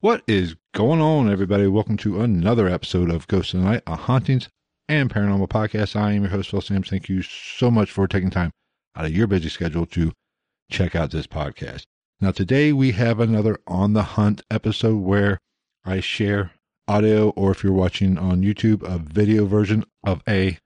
What is going on, everybody? Welcome to another episode of Ghost of the Night, a hauntings and paranormal podcast. I am your host, Phil Sams. Thank you so much for taking time out of your busy schedule to check out this podcast. Now, today we have another On the Hunt episode where I share audio, or if you're watching on YouTube, a video version of a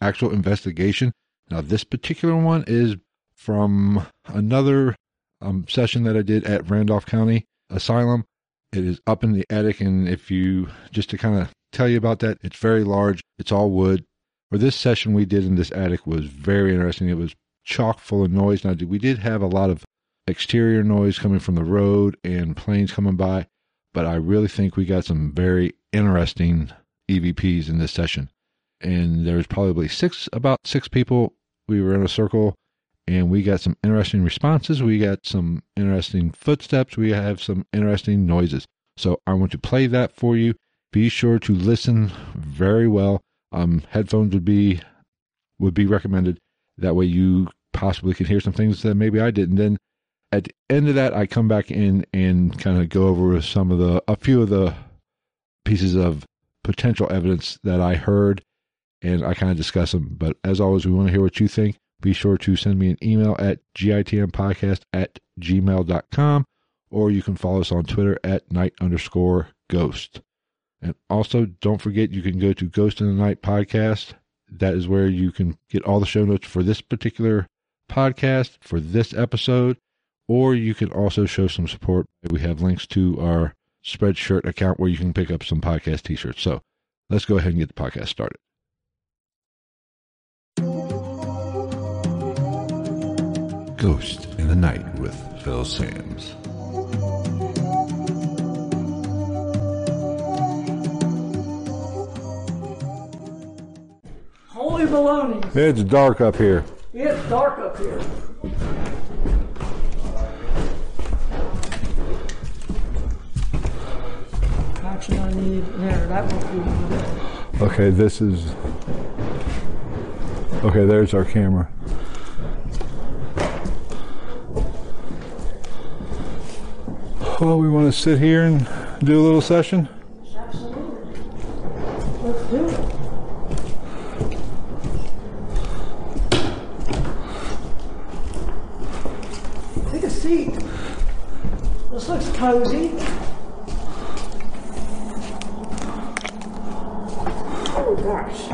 actual investigation. Now, this particular one is from another um, session that I did at Randolph County Asylum. It is up in the attic, and if you just to kind of tell you about that, it's very large. It's all wood. For this session we did in this attic was very interesting. It was chock full of noise. Now we did have a lot of exterior noise coming from the road and planes coming by, but I really think we got some very interesting EVPs in this session. And there's probably six, about six people. We were in a circle and we got some interesting responses. We got some interesting footsteps. We have some interesting noises. So I want to play that for you. Be sure to listen very well. Um, headphones would be would be recommended. That way you possibly can hear some things that maybe I didn't. Then at the end of that, I come back in and kind of go over some of the a few of the pieces of potential evidence that I heard, and I kind of discuss them. But as always, we want to hear what you think be sure to send me an email at gitmpodcast at gmail.com or you can follow us on Twitter at night underscore ghost. And also, don't forget you can go to Ghost in the Night podcast. That is where you can get all the show notes for this particular podcast, for this episode, or you can also show some support. We have links to our Spreadshirt account where you can pick up some podcast t shirts. So let's go ahead and get the podcast started. Ghost in the Night with Phil Sams. Holy baloney. It's dark up here. It's dark up here. Actually, I need there. That won't be. Okay, this is. Okay, there's our camera. Well, we want to sit here and do a little session. Absolutely. Let's do it. Take a seat. This looks cozy. Oh gosh.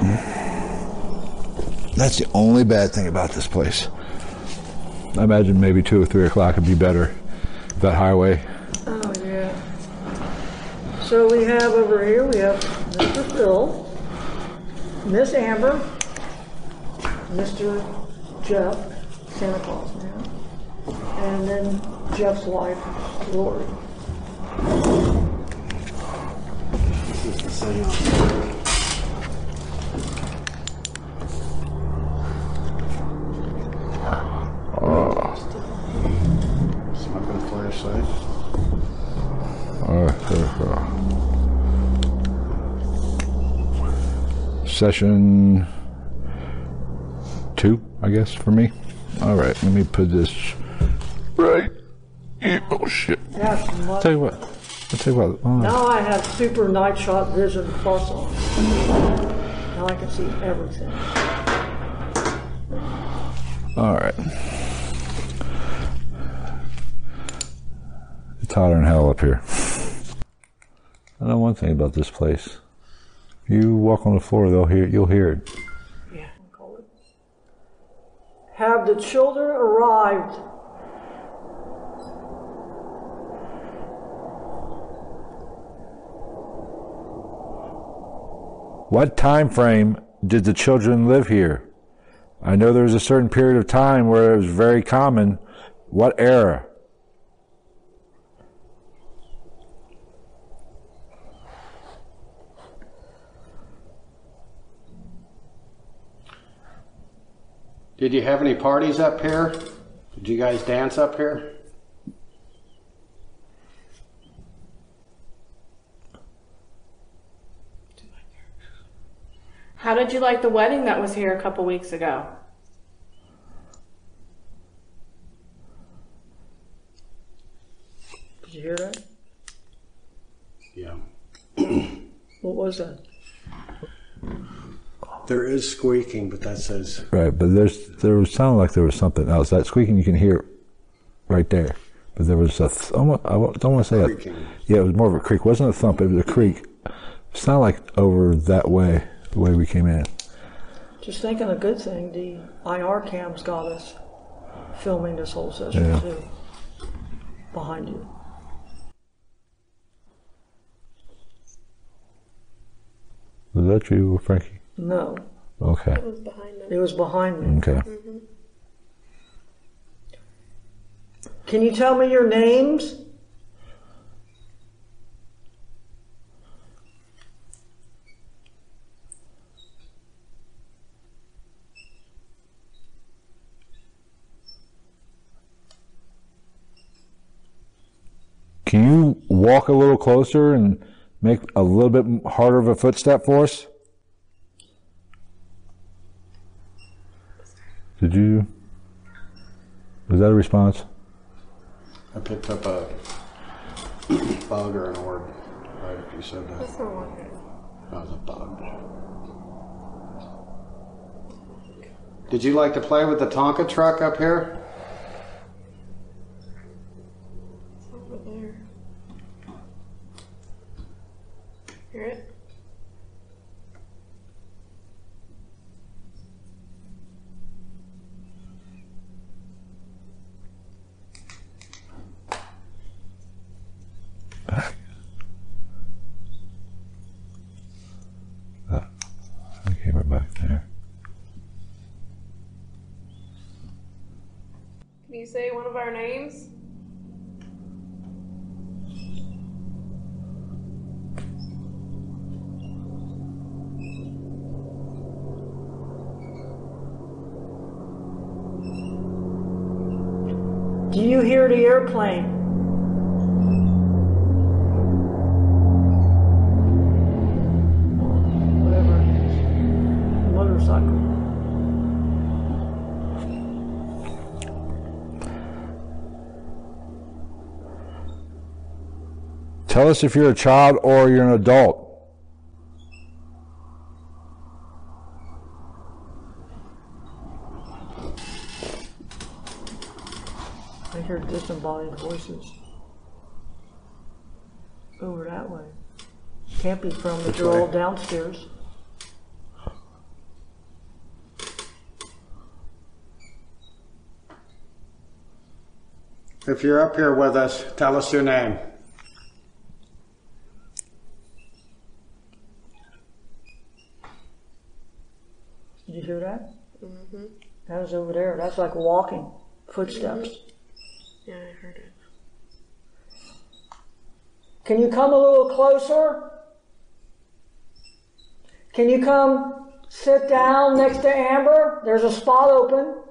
That's the only bad thing about this place. I imagine maybe two or three o'clock would be better. That highway. So we have over here, we have Mr. Phil, Miss Amber, Mr. Jeff, Santa Claus now, and then Jeff's wife, Lori. Smoking flashlight. Uh-huh. Session two, I guess, for me. All right, let me put this right. Oh shit! Yeah, tell you what. I'll tell you what. oh, Now I have super night shot vision plus on. Now I can see everything. All right. It's hotter than hell up here. I know one thing about this place. You walk on the floor, they'll hear. You'll hear it. Yeah. Have the children arrived? What time frame did the children live here? I know there was a certain period of time where it was very common. What era? Did you have any parties up here? Did you guys dance up here? How did you like the wedding that was here a couple weeks ago? Did you hear that? Yeah. What was that? There is squeaking, but that says Right, but there's there was sounded like there was something else. That squeaking you can hear right there, but there was a th- almost, I don't want to say Creaking. a yeah, it was more of a creak. It wasn't a thump, it was a creak. It sounded like over that way, the way we came in. Just thinking a good thing, the IR cams got us filming this whole session Yeah. too. Behind you. Was that you, Frankie? No, Okay, it was behind me. okay. Mm-hmm. Can you tell me your names? Can you walk a little closer and make a little bit harder of a footstep for us? Did you? Was that a response? I picked up a bug or an orb. Right, if you said that. That was a bug. Did you like to play with the Tonka truck up here? Over there. Hear it? You say one of our names? Do you hear the airplane? Tell us if you're a child or you're an adult. I hear disembodied voices. Over that way. Can't be from the they're all downstairs. If you're up here with us, tell us your name. Did you hear that? Mm-hmm. That was over there. That's like walking footsteps. Mm-hmm. Yeah, I heard it. Can you come a little closer? Can you come sit down next to Amber? There's a spot open.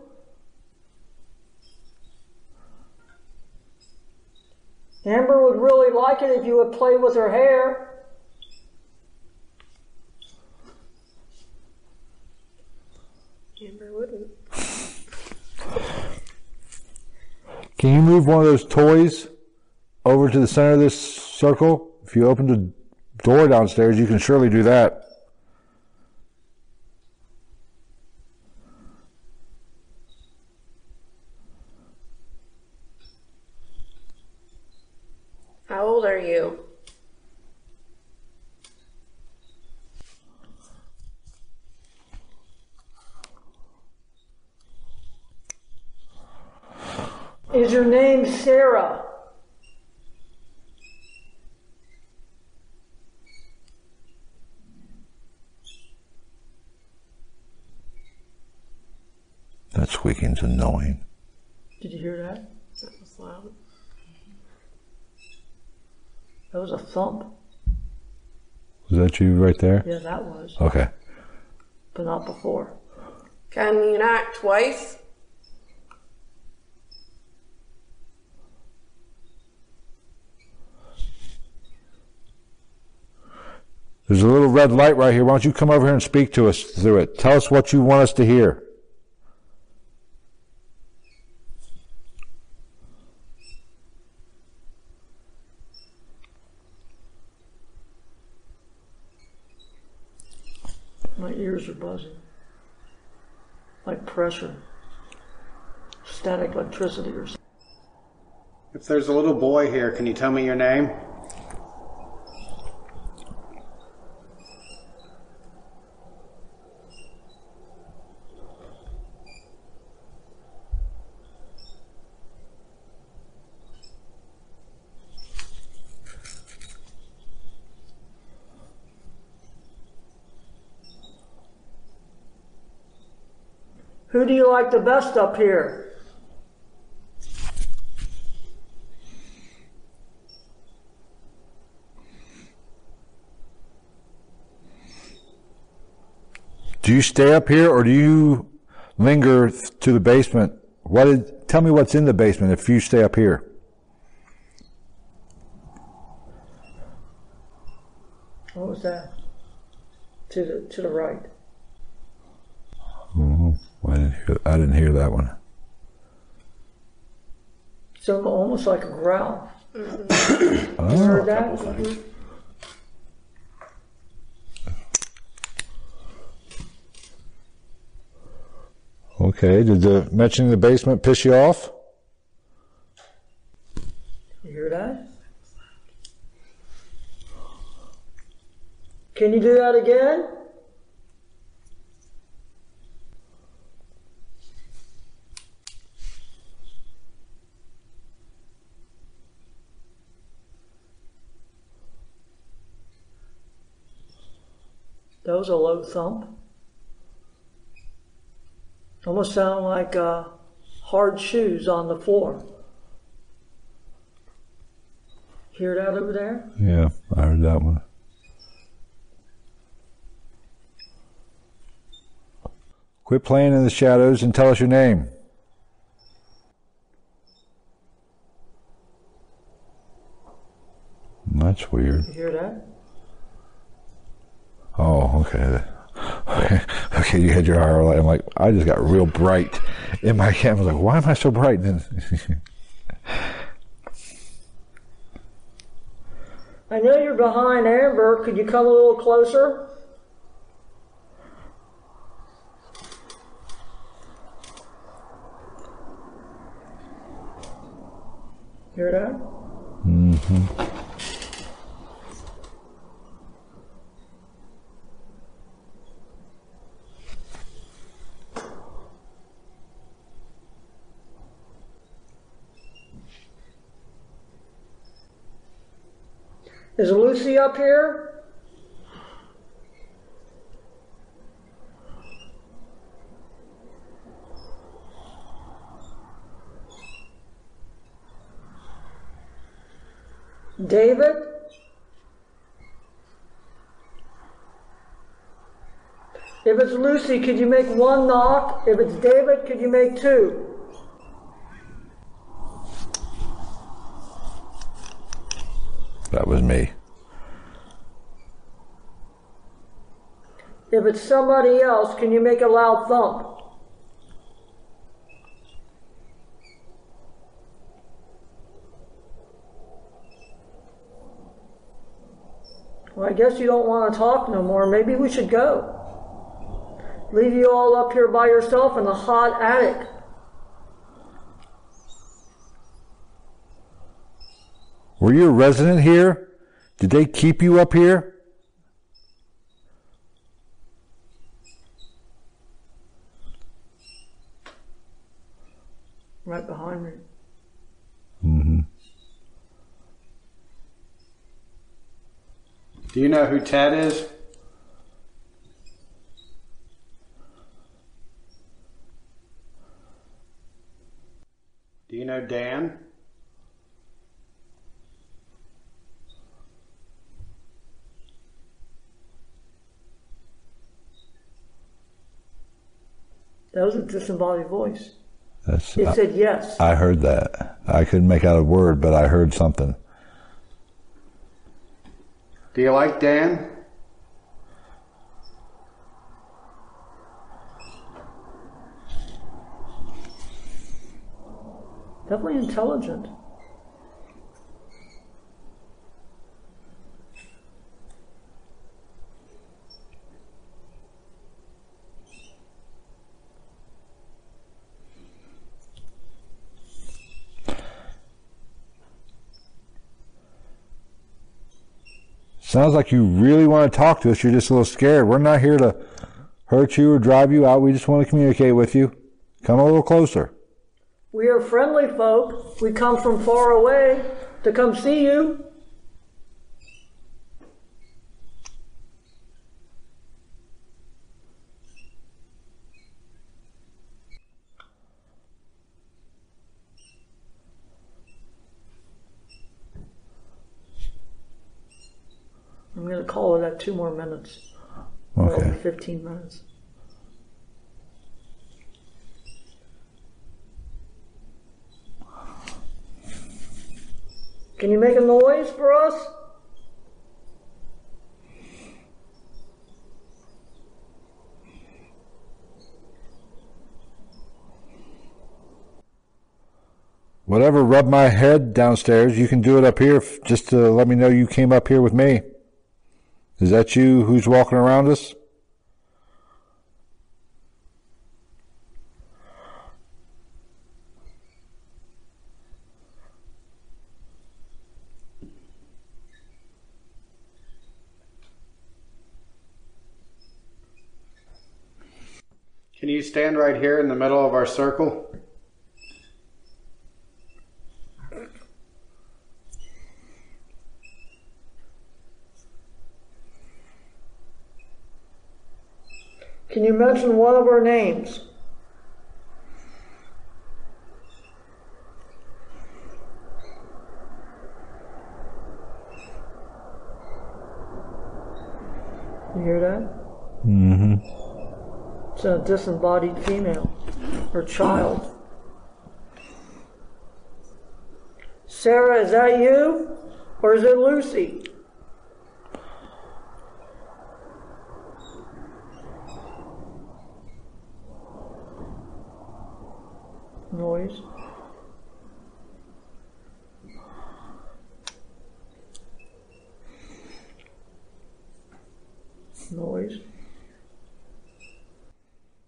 Amber would really like it if you would play with her hair. Amber wouldn't. Can you move one of those toys over to the center of this circle? If you open the door downstairs, you can surely do that. How old are you? Is your name Sarah? That squeaking's annoying. Did you hear that? That was loud. That was a thump. Was that you right there? Yeah, that was, Okay. but not before. Can you knock twice? There's a little red light right here. Why don't you come over here and speak to us through it? Tell us what you want us to hear. My ears are buzzing. Like pressure. Static electricity or something. If there's a little boy here, can you tell me your name? Who do you like the best up here? Do you stay up here or do you linger to the basement? What is, tell me what's in the basement if you stay up here. What was that? To the to the right. I didn't hear, I didn't hear that one. So almost like a growl. Mm-hmm. You Oh, heard ah. that? Mm-hmm. okay. Did the mentioning the basement piss you off? You hear that? Can you do that again? That was a low thump. Almost sound like uh, hard shoes on the floor. Hear that over there? Yeah, I heard that one. Quit playing in the shadows and tell us your name. That's weird. You hear that? Oh, okay. Okay, okay, you had your eye light. I'm like, I just got real bright in my camera. I was like, why am I so bright? And then, I know you're behind Amber. Could you come a little closer? Hear that? Up here? David? If it's Lucy, could you make one knock? If it's David, could you make two? That was me. If it's somebody else, can you make a loud thump? Well, I guess you don't want to talk no more. Maybe we should go. Leave you all up here by yourself in the hot attic. Were you a resident here? Did they keep you up here? Right behind me. Do you know who Ted is? Do you know Dan? That was a disembodied voice. That's, It said yes. I heard that. I couldn't make out a word, but I heard something. Do you like Dan? Definitely intelligent. Sounds like you really want to talk to us. You're just a little scared. We're not here to hurt you or drive you out. We just want to communicate with you. Come a little closer. We are friendly folk. We come from far away to come see you. I'm going to call it at two more minutes. Okay. 15 minutes. Can you make a noise for us? Whatever, rub my head downstairs. You can do it up here just to let me know you came up here with me. Is that you who's walking around us? Can you stand right here in the middle of our circle? Mention one of our names? You hear that? Mm-hmm. It's a disembodied female or child. Sarah, is that you? Or is it Lucy? Noise. Noise.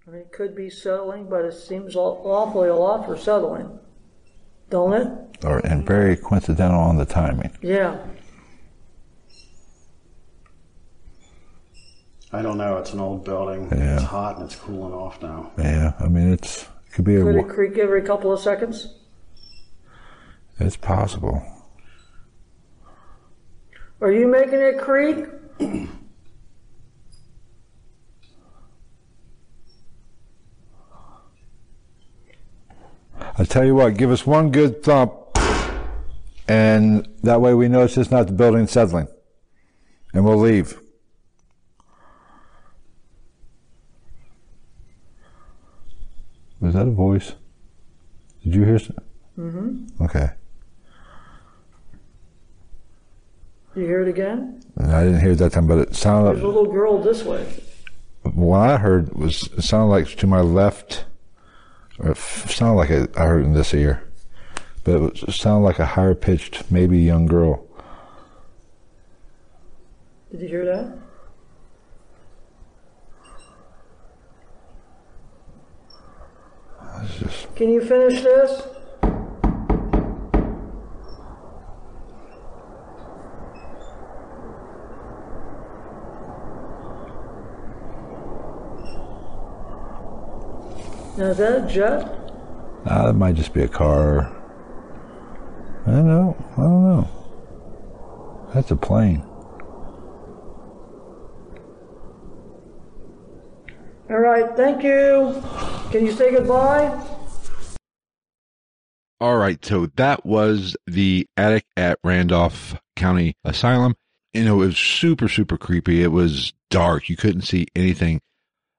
I mean, it could be settling, but it seems awfully a lot for settling, don't it? Or, and very coincidental on the timing. Yeah. I don't know. It's an old building. Yeah. It's hot and it's cooling off now. Yeah, I mean, it's, it could be a, Could it creak every couple of seconds? it's possible. Are you making it creak? I tell you what, give us one good thump, and that way we know it's just not the building settling, and we'll leave. Was that a voice? Did you hear? Mm-hmm. Okay. You hear it again? I didn't hear it that time, but it sounded There's a little girl this way. what I heard was it sounded like to my left, it sounded like it, I heard in this ear, but it, was, it sounded like a higher pitched, maybe young girl. Did you hear that? Just Can you finish this? Now is that a jet? ah, that might just be a car. I don't know. I don't know. That's a plane. All right, thank you. Can you say goodbye? All right, so that was the attic at Randolph County Asylum. You know, it was super, super creepy. It was dark. You couldn't see anything.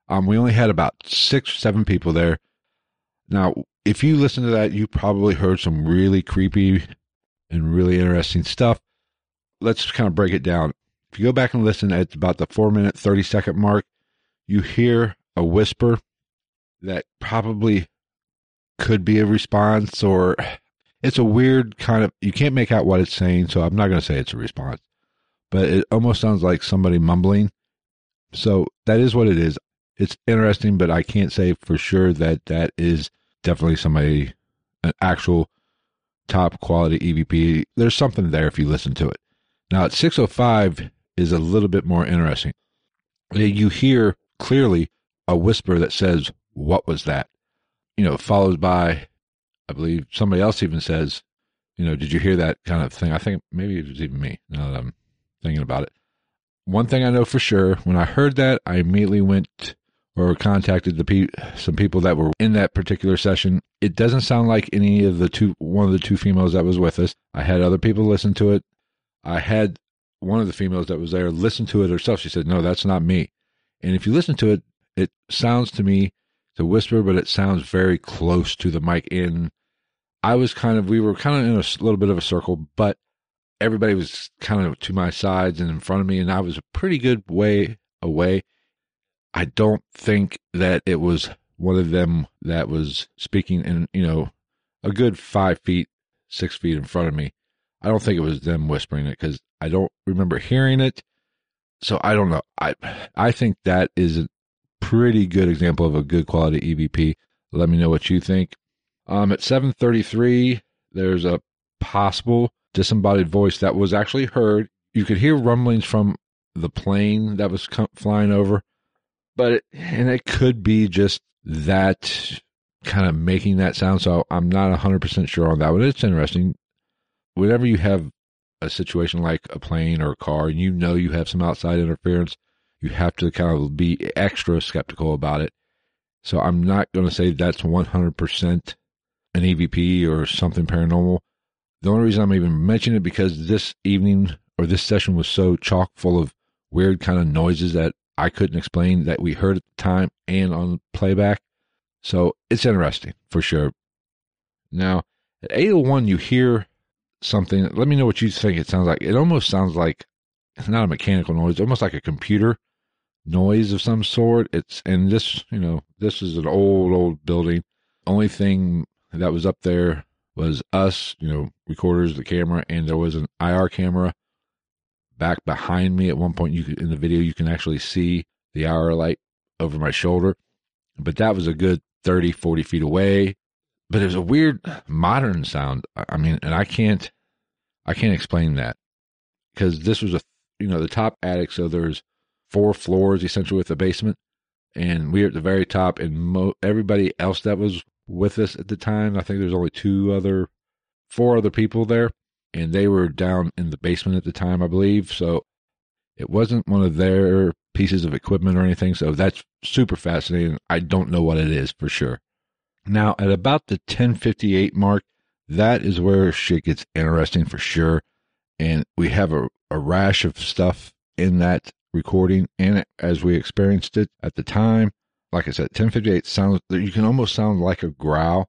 Um, we only had about six or seven people there. Now, if you listen to that, you probably heard some really creepy and really interesting stuff. Let's kind of break it down. If you go back and listen at about the four minute, 30 second mark, you hear a whisper that probably could be a response or it's a weird kind of you can't make out what it's saying so i'm not going to say it's a response but it almost sounds like somebody mumbling so that is what it is it's interesting but i can't say for sure that that is definitely somebody an actual top quality evp there's something there if you listen to it now at 605 is a little bit more interesting you hear clearly a whisper that says what was that you know, followed by, I believe somebody else even says, you know, did you hear that kind of thing? I think maybe it was even me now that I'm thinking about it. One thing I know for sure, when I heard that, I immediately went or contacted the pe- some people that were in that particular session. It doesn't sound like any of the two, one of the two females that was with us. I had other people listen to it. I had one of the females that was there listen to it herself. She said, no, that's not me. And if you listen to it, it sounds to me to whisper, but it sounds very close to the mic. In I was kind of, we were kind of in a little bit of a circle, but everybody was kind of to my sides and in front of me, and I was a pretty good way away. I don't think that it was one of them that was speaking in, you know, a good five feet, six feet in front of me. I don't think it was them whispering it because I don't remember hearing it. So I don't know. I I think that is a pretty good example of a good quality EVP. Let me know what you think. Um, at 7:33, there's a possible disembodied voice that was actually heard. You could hear rumblings from the plane that was flying over, but it, and it could be just that kind of making that sound. So I'm not 100% sure on that one. It's interesting. Whenever you have a situation like a plane or a car and you know you have some outside interference, you have to kind of be extra skeptical about it. So I'm not going to say that's 100% an EVP or something paranormal. The only reason I'm even mentioning it because this evening or this session was so chock full of weird kind of noises that I couldn't explain that we heard at the time and on playback. So it's interesting for sure. Now at 801, you hear something. Let me know what you think it sounds like. It almost sounds like it's not a mechanical noise, almost like a computer noise of some sort. It's and this, you know, this is an old, old building. Only thing that was up there was us, you know, recorders, the camera, and there was an IR camera back behind me. At one point, you could, in the video, you can actually see the IR light over my shoulder, but that was a good 30, 40 feet away. But it was a weird modern sound. I mean, and I can't, I can't explain that because this was a, you know, the top attic. So there's four floors essentially with the basement, and we were at the very top. And mo- everybody else that was with us at the time, I think there's only two other, four other people there, and they were down in the basement at the time, I believe. So it wasn't one of their pieces of equipment or anything. So that's super fascinating. I don't know what it is for sure. Now, at about the 1058 mark, that is where shit gets interesting for sure. And we have a, a rash of stuff in that recording and as we experienced it at the time. Like I said, 1058 sounds, you can almost sound like a growl.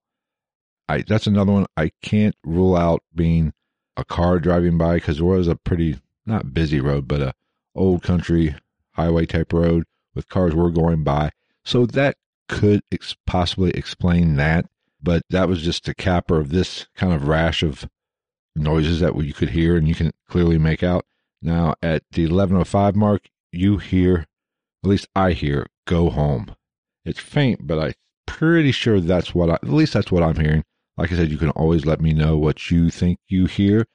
I, that's another one I can't rule out being a car driving by because there was a pretty, not busy road, but a old country highway type road with cars were going by. So that could ex- possibly explain that. But that was just a capper of this kind of rash of noises that you could hear and you can clearly make out. Now at the 1105 mark, you hear, at least I hear, go home. It's faint, but I'm pretty sure that's what I, at least that's what I'm hearing. Like I said, you can always let me know what you think you hear.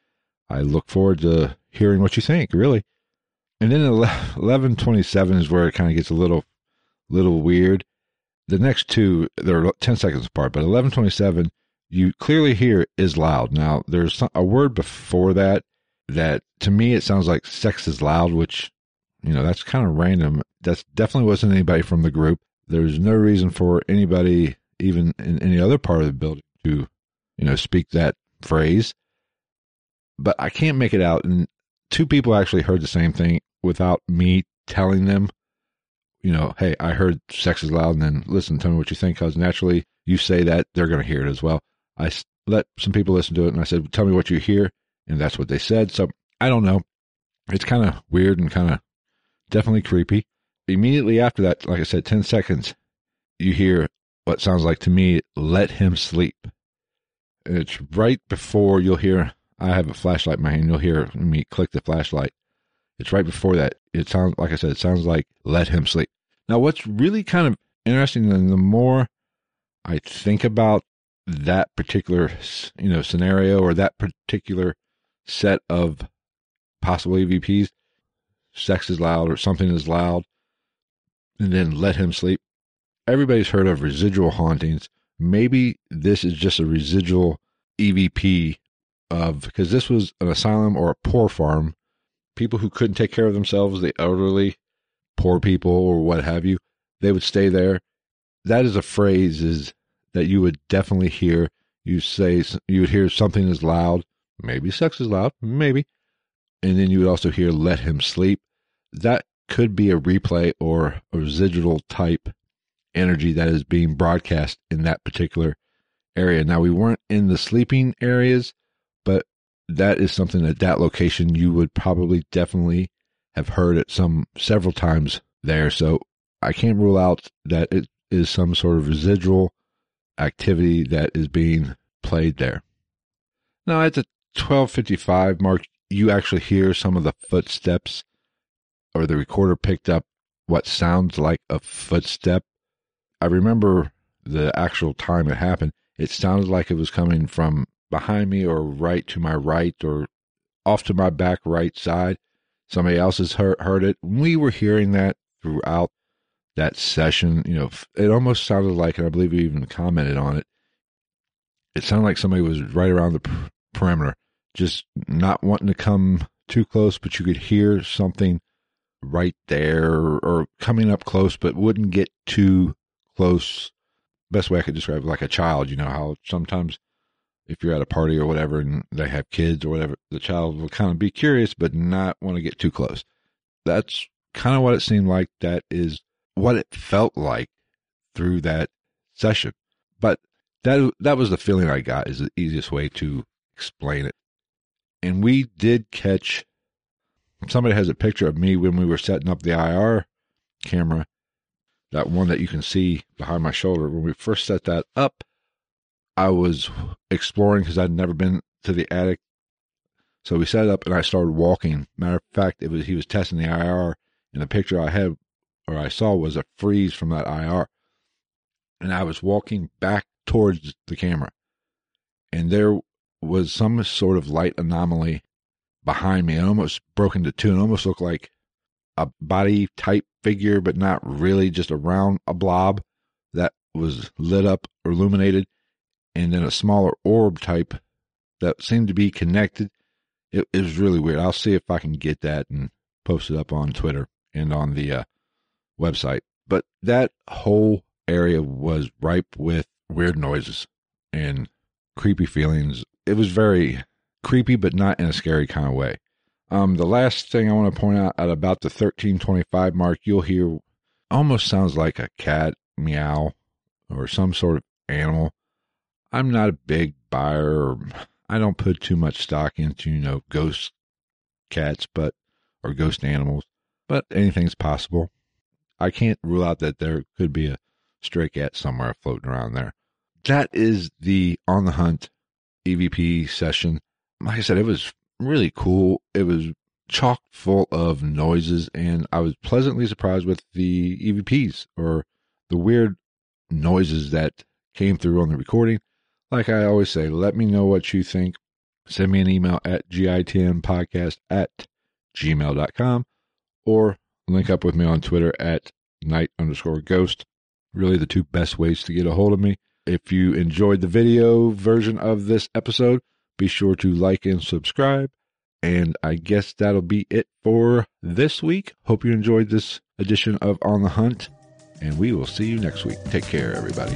I look forward to hearing what you think, really. And then 1127 is where it kind of gets a little, little weird. The next two, they're 10 seconds apart, but 1127, you clearly hear is loud. Now, there's a word before that that to me it sounds like sex is loud, which, you know, that's kind of random. That definitely wasn't anybody from the group. There's no reason for anybody, even in any other part of the building, to, you know, speak that phrase. But I can't make it out. And two people actually heard the same thing without me telling them, you know, hey, I heard sex is loud, and then listen, tell me what you think, because naturally you say that, they're going to hear it as well. I let some people listen to it, and I said, tell me what you hear, and that's what they said. So I don't know. It's kind of weird and kind of definitely creepy. Immediately after that, like I said, 10 seconds, you hear what sounds like to me, let him sleep. It's right before you'll hear, I have a flashlight in my hand, you'll hear me click the flashlight. It's right before that. It sounds, like I said, it sounds like let him sleep. Now, what's really kind of interesting, and the more I think about that particular, you know, scenario or that particular set of possible EVPs, sex is loud or something is loud, and then let him sleep. Everybody's heard of residual hauntings. Maybe this is just a residual EVP of because this was an asylum or a poor farm. People who couldn't take care of themselves, the elderly, poor people, or what have you, they would stay there. That is a phrase is that you would definitely hear. You say you would hear something is loud, maybe sex is loud, maybe, and then you would also hear "let him sleep." That could be a replay or a residual type energy that is being broadcast in that particular area. Now we weren't in the sleeping areas, but that is something at that location you would probably definitely have heard it some several times there. So I can't rule out that it is some sort of residual activity that is being played there. Now at the 1255 mark, you actually hear some of the footsteps or the recorder picked up what sounds like a footstep. I remember the actual time it happened. It sounded like it was coming from behind me or right to my right or off to my back right side. Somebody else has heard, heard it. We were hearing that throughout that session. You know, it almost sounded like, and I believe we even commented on it, it sounded like somebody was right around the perimeter, just not wanting to come too close, but you could hear something right there or coming up close, but wouldn't get too close. Best way I could describe it, like a child, you know, how sometimes if you're at a party or whatever and they have kids or whatever, the child will kind of be curious, but not want to get too close. That's kind of what it seemed like. That is what it felt like through that session. But that, that was the feeling I got is the easiest way to explain it. And we did catch somebody has a picture of me when we were setting up the IR camera, that one that you can see behind my shoulder. When we first set that up, I was exploring because I'd never been to the attic. So we set it up and I started walking. Matter of fact, it was he was testing the IR, and the picture I had or I saw was a freeze from that IR. And I was walking back towards the camera, and there was some sort of light anomaly behind me. It almost broke into two and almost looked like a body type figure, but not really just a round, a blob that was lit up or illuminated. And then a smaller orb type that seemed to be connected. It, it was really weird. I'll see if I can get that and post it up on Twitter and on the uh, website. But that whole area was ripe with weird noises and creepy feelings. It was very creepy, but not in a scary kind of way. Um, the last thing I want to point out at about the 1325 mark, you'll hear almost sounds like a cat meow or some sort of animal. I'm not a big buyer or I don't put too much stock into, you know, ghost cats, but or ghost animals, but anything's possible. I can't rule out that there could be a stray cat somewhere floating around there. That is the On the Hunt EVP session. Like I said, it was really cool. It was chock full of noises, and I was pleasantly surprised with the EVPs or the weird noises that came through on the recording. Like I always say, let me know what you think. Send me an email at gitnpodcast at gmail.com or link up with me on Twitter at night underscore ghost. Really the two best ways to get a hold of me. If you enjoyed the video version of this episode, be sure to like and subscribe. And I guess that'll be it for this week. Hope you enjoyed this edition of On the Hunt, and we will see you next week. Take care, everybody.